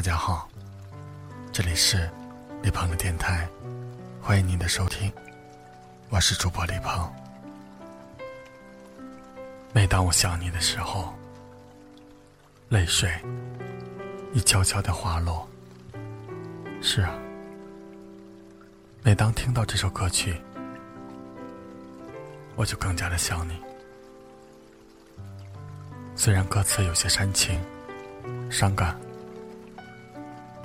大家好，这里是李鹏的电台，欢迎您的收听，我是主播李鹏。每当我想你的时候，泪水已悄悄的滑落。是啊，每当听到这首歌曲，我就更加的想你。虽然歌词有些煽情、伤感。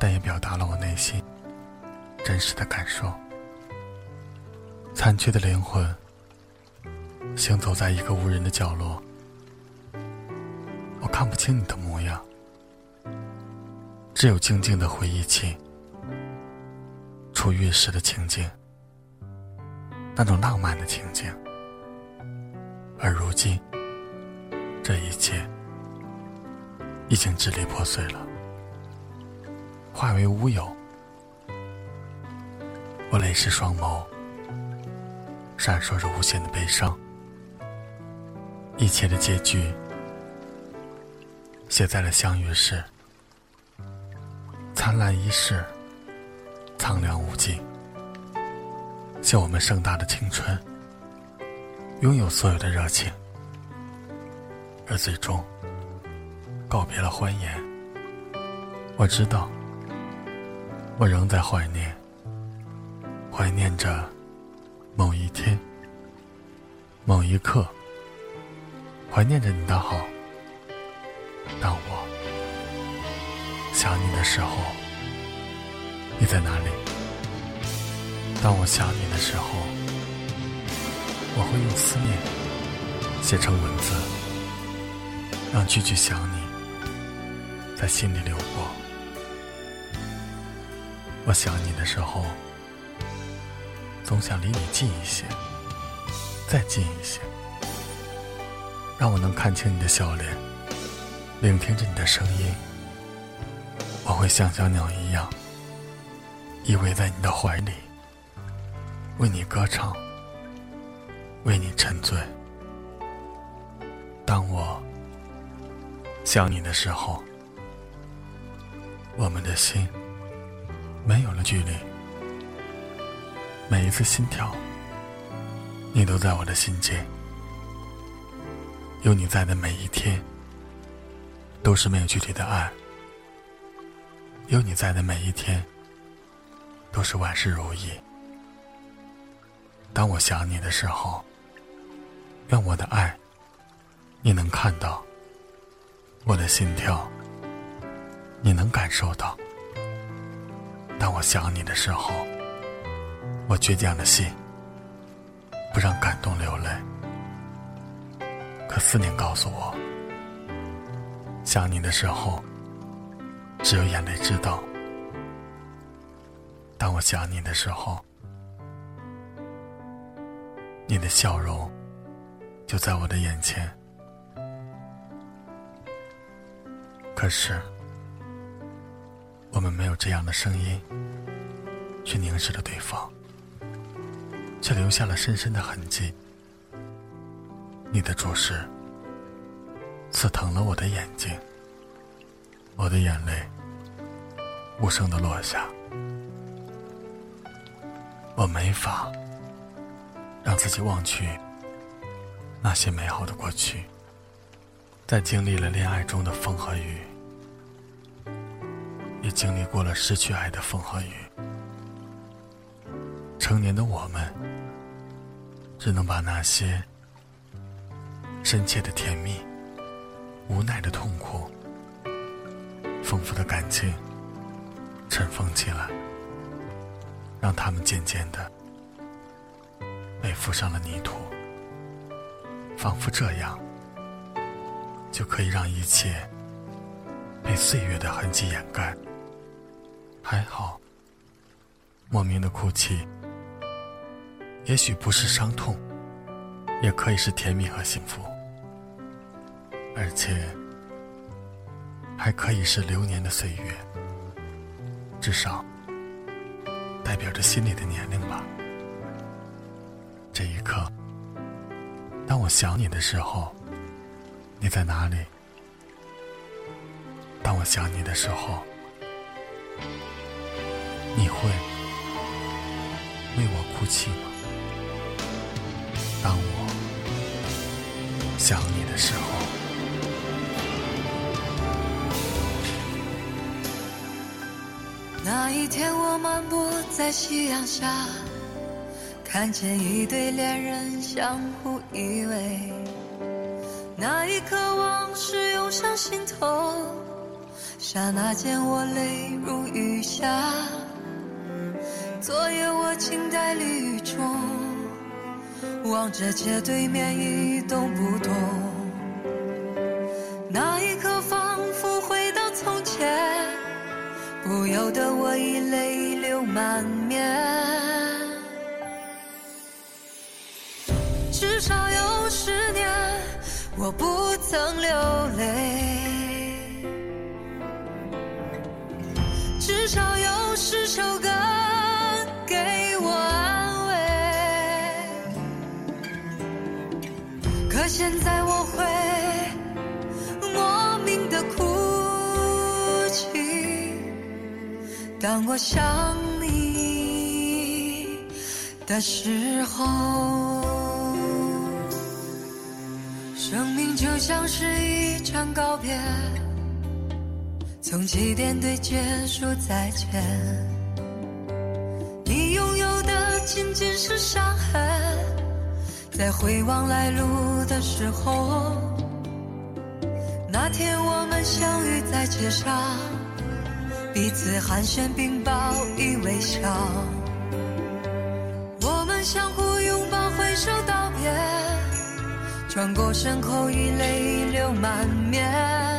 但也表达了我内心真实的感受。残缺的灵魂行走在一个无人的角落，我看不清你的模样，只有静静的回忆起初遇时的情景，那种浪漫的情景。而如今，这一切已经支离破碎了。化为乌有，我泪湿双眸，闪烁着无限的悲伤。一切的结局写在了相遇时，灿烂一世，苍凉无尽。像我们盛大的青春，拥有所有的热情，而最终告别了欢颜。我知道。我仍在怀念，怀念着某一天、某一刻，怀念着你的好。当我想你的时候，你在哪里？当我想你的时候，我会用思念写成文字，让句句想你在心里流过。我想你的时候，总想离你近一些，再近一些，让我能看清你的笑脸，聆听着你的声音。我会像小鸟一样，依偎在你的怀里，为你歌唱，为你沉醉。当我想你的时候，我们的心。没有了距离，每一次心跳，你都在我的心间。有你在的每一天，都是没有距离的爱。有你在的每一天，都是万事如意。当我想你的时候，愿我的爱，你能看到；我的心跳，你能感受到。当我想你的时候，我倔强的心不让感动流泪。可思念告诉我，想你的时候，只有眼泪知道。当我想你的时候，你的笑容就在我的眼前。可是。我们没有这样的声音，去凝视着对方，却留下了深深的痕迹。你的注视刺疼了我的眼睛，我的眼泪无声的落下。我没法让自己忘去那些美好的过去，在经历了恋爱中的风和雨。经历过了失去爱的风和雨，成年的我们，只能把那些深切的甜蜜、无奈的痛苦、丰富的感情尘封起来，让他们渐渐的被附上了泥土，仿佛这样就可以让一切被岁月的痕迹掩盖。还好，莫名的哭泣，也许不是伤痛，也可以是甜蜜和幸福，而且还可以是流年的岁月，至少代表着心里的年龄吧。这一刻，当我想你的时候，你在哪里？当我想你的时候。你会为我哭泣吗？当我想你的时候，那一天我漫步在夕阳下，看见一对恋人相互依偎，那一刻往事涌上心头，刹那间我泪如雨下。昨夜我静待雨中，望着街对面一动不动。那一刻仿佛回到从前，不由得我已泪流满面。至少有十年，我不曾流泪。至少有十首歌。给我安慰，可现在我会莫名的哭泣。当我想你的时候，生命就像是一场告别，从起点对结束再见。你拥有的仅仅是伤痕，在回望来路的时候，那天我们相遇在街上，彼此寒暄并报以微笑，我们相互拥抱挥手道别，转过身后已泪流满面，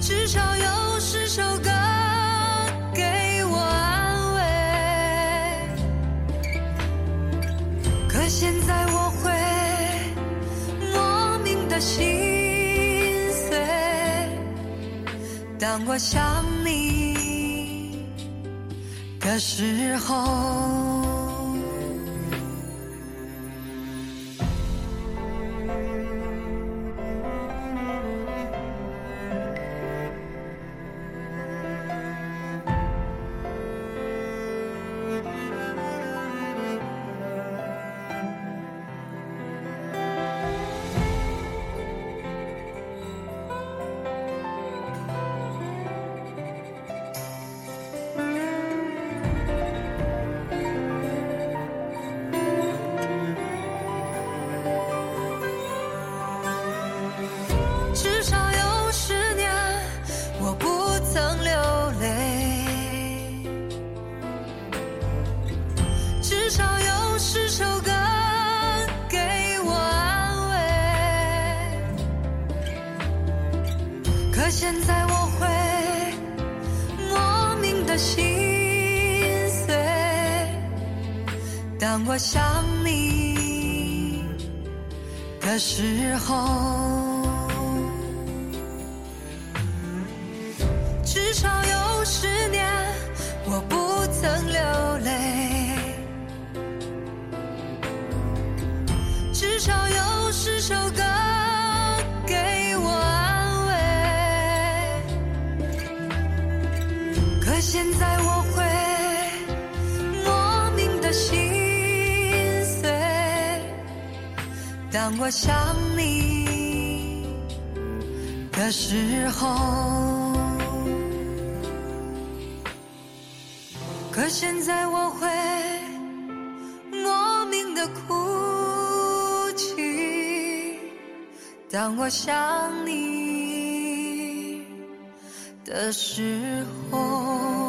至少有十首歌给我安慰。可现在我会莫名的心碎，当我想你的时候。可现在我会莫名的心碎，当我想你的时候，至少有十年我不曾的心碎，当我想你的时候。可现在我会莫名的哭泣，当我想你。的时候。